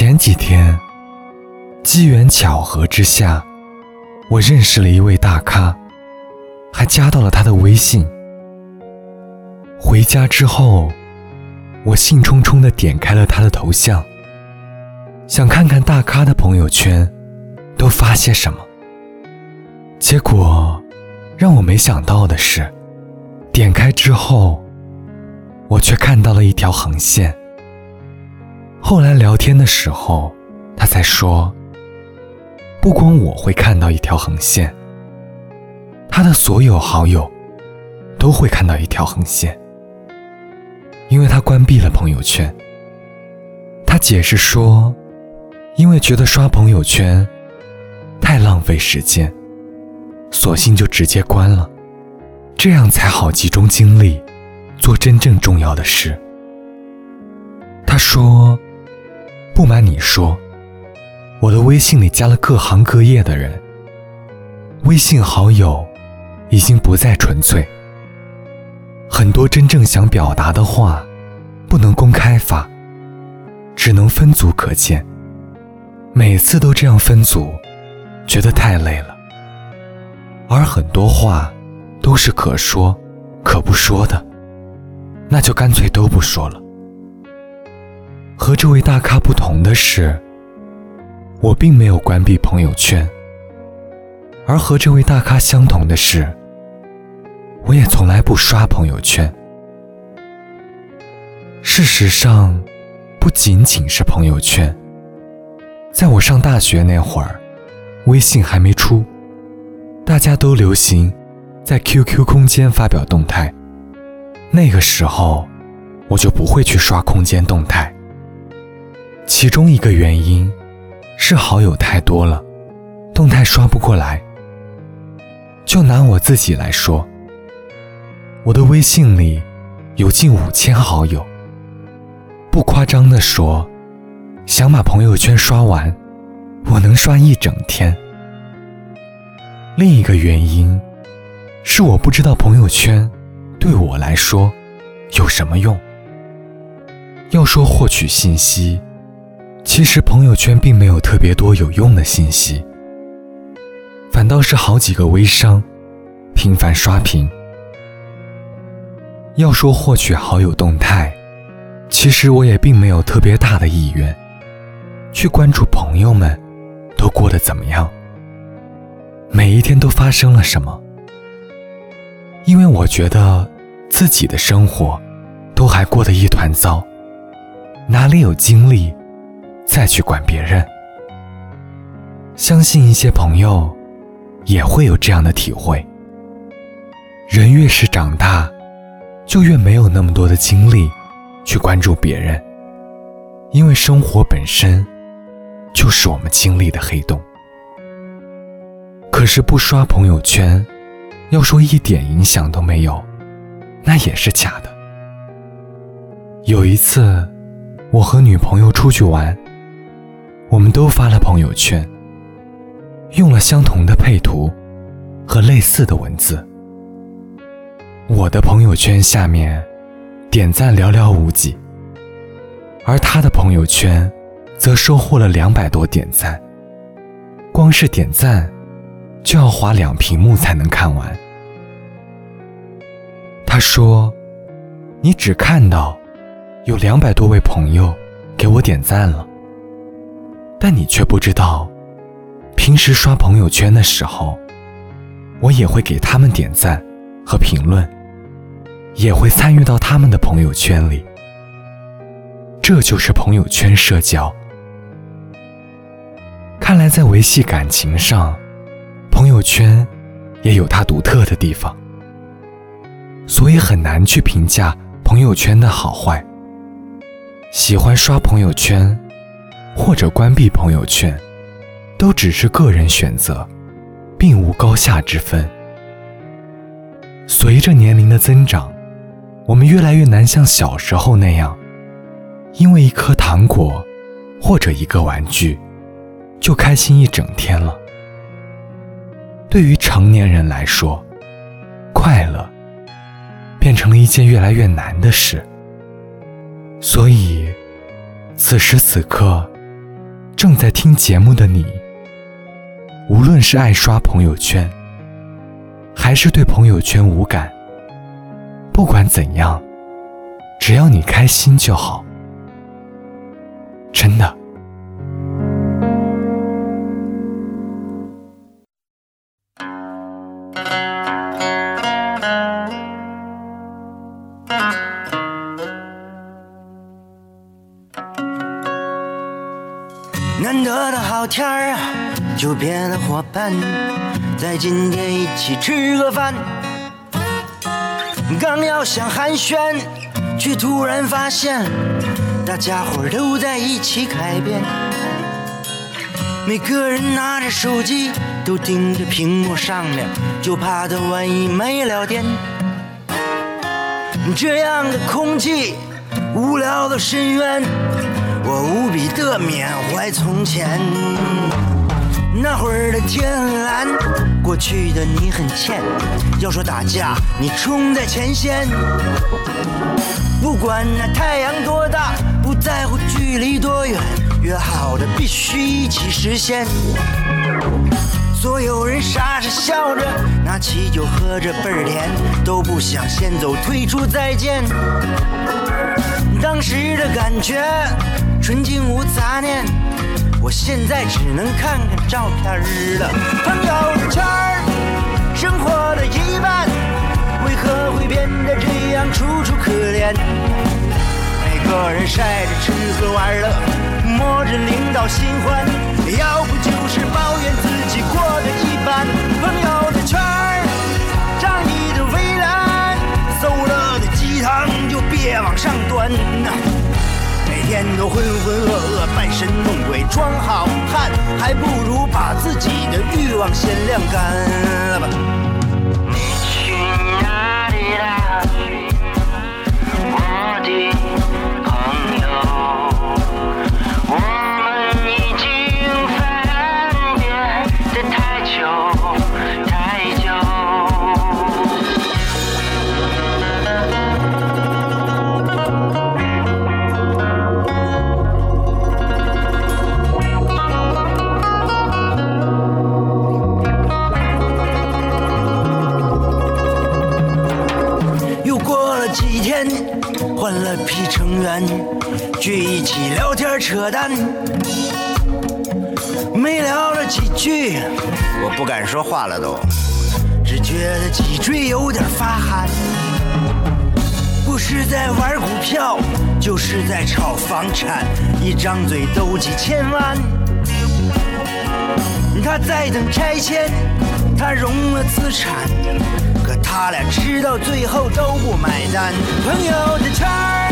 前几天，机缘巧合之下，我认识了一位大咖，还加到了他的微信。回家之后，我兴冲冲地点开了他的头像，想看看大咖的朋友圈都发些什么。结果，让我没想到的是，点开之后，我却看到了一条横线。后来聊天的时候，他才说，不光我会看到一条横线，他的所有好友都会看到一条横线，因为他关闭了朋友圈。他解释说，因为觉得刷朋友圈太浪费时间，索性就直接关了，这样才好集中精力做真正重要的事。他说。不瞒你说，我的微信里加了各行各业的人，微信好友已经不再纯粹。很多真正想表达的话，不能公开发，只能分组可见。每次都这样分组，觉得太累了。而很多话都是可说可不说的，那就干脆都不说了。和这位大咖不同的是，我并没有关闭朋友圈；而和这位大咖相同的是，我也从来不刷朋友圈。事实上，不仅仅是朋友圈，在我上大学那会儿，微信还没出，大家都流行在 QQ 空间发表动态，那个时候，我就不会去刷空间动态。其中一个原因，是好友太多了，动态刷不过来。就拿我自己来说，我的微信里有近五千好友。不夸张的说，想把朋友圈刷完，我能刷一整天。另一个原因，是我不知道朋友圈对我来说有什么用。要说获取信息。其实朋友圈并没有特别多有用的信息，反倒是好几个微商频繁刷屏。要说获取好友动态，其实我也并没有特别大的意愿去关注朋友们都过得怎么样，每一天都发生了什么，因为我觉得自己的生活都还过得一团糟，哪里有精力？再去管别人，相信一些朋友也会有这样的体会。人越是长大，就越没有那么多的精力去关注别人，因为生活本身就是我们精力的黑洞。可是不刷朋友圈，要说一点影响都没有，那也是假的。有一次，我和女朋友出去玩。我们都发了朋友圈，用了相同的配图和类似的文字。我的朋友圈下面点赞寥寥无几，而他的朋友圈则收获了两百多点赞。光是点赞就要划两屏幕才能看完。他说：“你只看到有两百多位朋友给我点赞了。”但你却不知道，平时刷朋友圈的时候，我也会给他们点赞和评论，也会参与到他们的朋友圈里。这就是朋友圈社交。看来在维系感情上，朋友圈也有它独特的地方，所以很难去评价朋友圈的好坏。喜欢刷朋友圈。或者关闭朋友圈，都只是个人选择，并无高下之分。随着年龄的增长，我们越来越难像小时候那样，因为一颗糖果或者一个玩具，就开心一整天了。对于成年人来说，快乐变成了一件越来越难的事。所以，此时此刻。正在听节目的你，无论是爱刷朋友圈，还是对朋友圈无感，不管怎样，只要你开心就好。真的。聊天儿啊，就别的伙伴，在今天一起吃个饭。刚要想寒暄，却突然发现，大家伙都在一起改变。每个人拿着手机，都盯着屏幕上面，就怕它万一没了电。这样的空气，无聊的深渊。我无比的缅怀从前，那会儿的天很蓝，过去的你很欠。要说打架，你冲在前线，不管那太阳多大，不在乎距离多远，约好的必须一起实现。所有人傻傻笑着，拿起酒喝着倍儿甜，都不想先走，退出再见。当时的感觉。纯净无杂念，我现在只能看看照片了。朋友圈儿，生活的一半，为何会变得这样楚楚可怜？每个人晒着吃喝玩乐，摸着领导新欢，要不就是抱怨自己过得一般。朋友的圈儿，仗义的围栏，馊了的鸡汤就别往上端呐。天都浑浑噩噩，扮神弄鬼装好汉，还不如把自己的欲望先晾干了吧。一批成员，聚一起聊天扯淡，没聊了几句，我不敢说话了都，只觉得脊椎有点发寒。不是在玩股票，就是在炒房产，一张嘴都几千万。他在等拆迁，他融了资产。可他俩吃到最后都不买单。朋友的圈儿，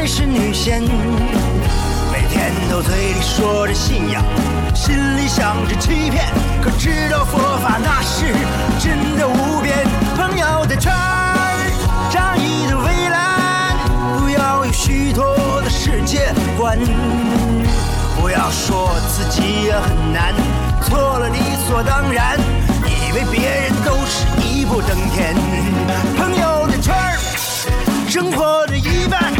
装成男神女仙。每天都嘴里说着信仰，心里想着欺骗，可知道佛法那是真的无边。朋友的圈儿，仗义的围栏，不要有虚脱的世界观。不要说自己也很难。错了，理所当然，以为别人都是一步登天。朋友的圈，生活的一半，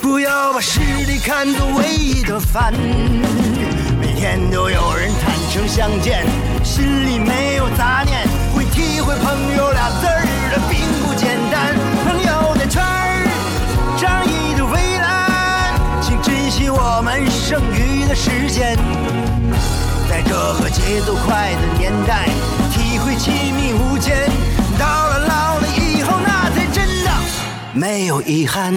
不要把实力看作唯一的饭。每天都有人坦诚相见，心里没有杂念，会体会“朋友”俩字儿的并不简单。朋友的圈儿，仗义的围栏，请珍惜我们剩余的时间。在这个节奏快的年代，体会亲密无间。没有遗憾。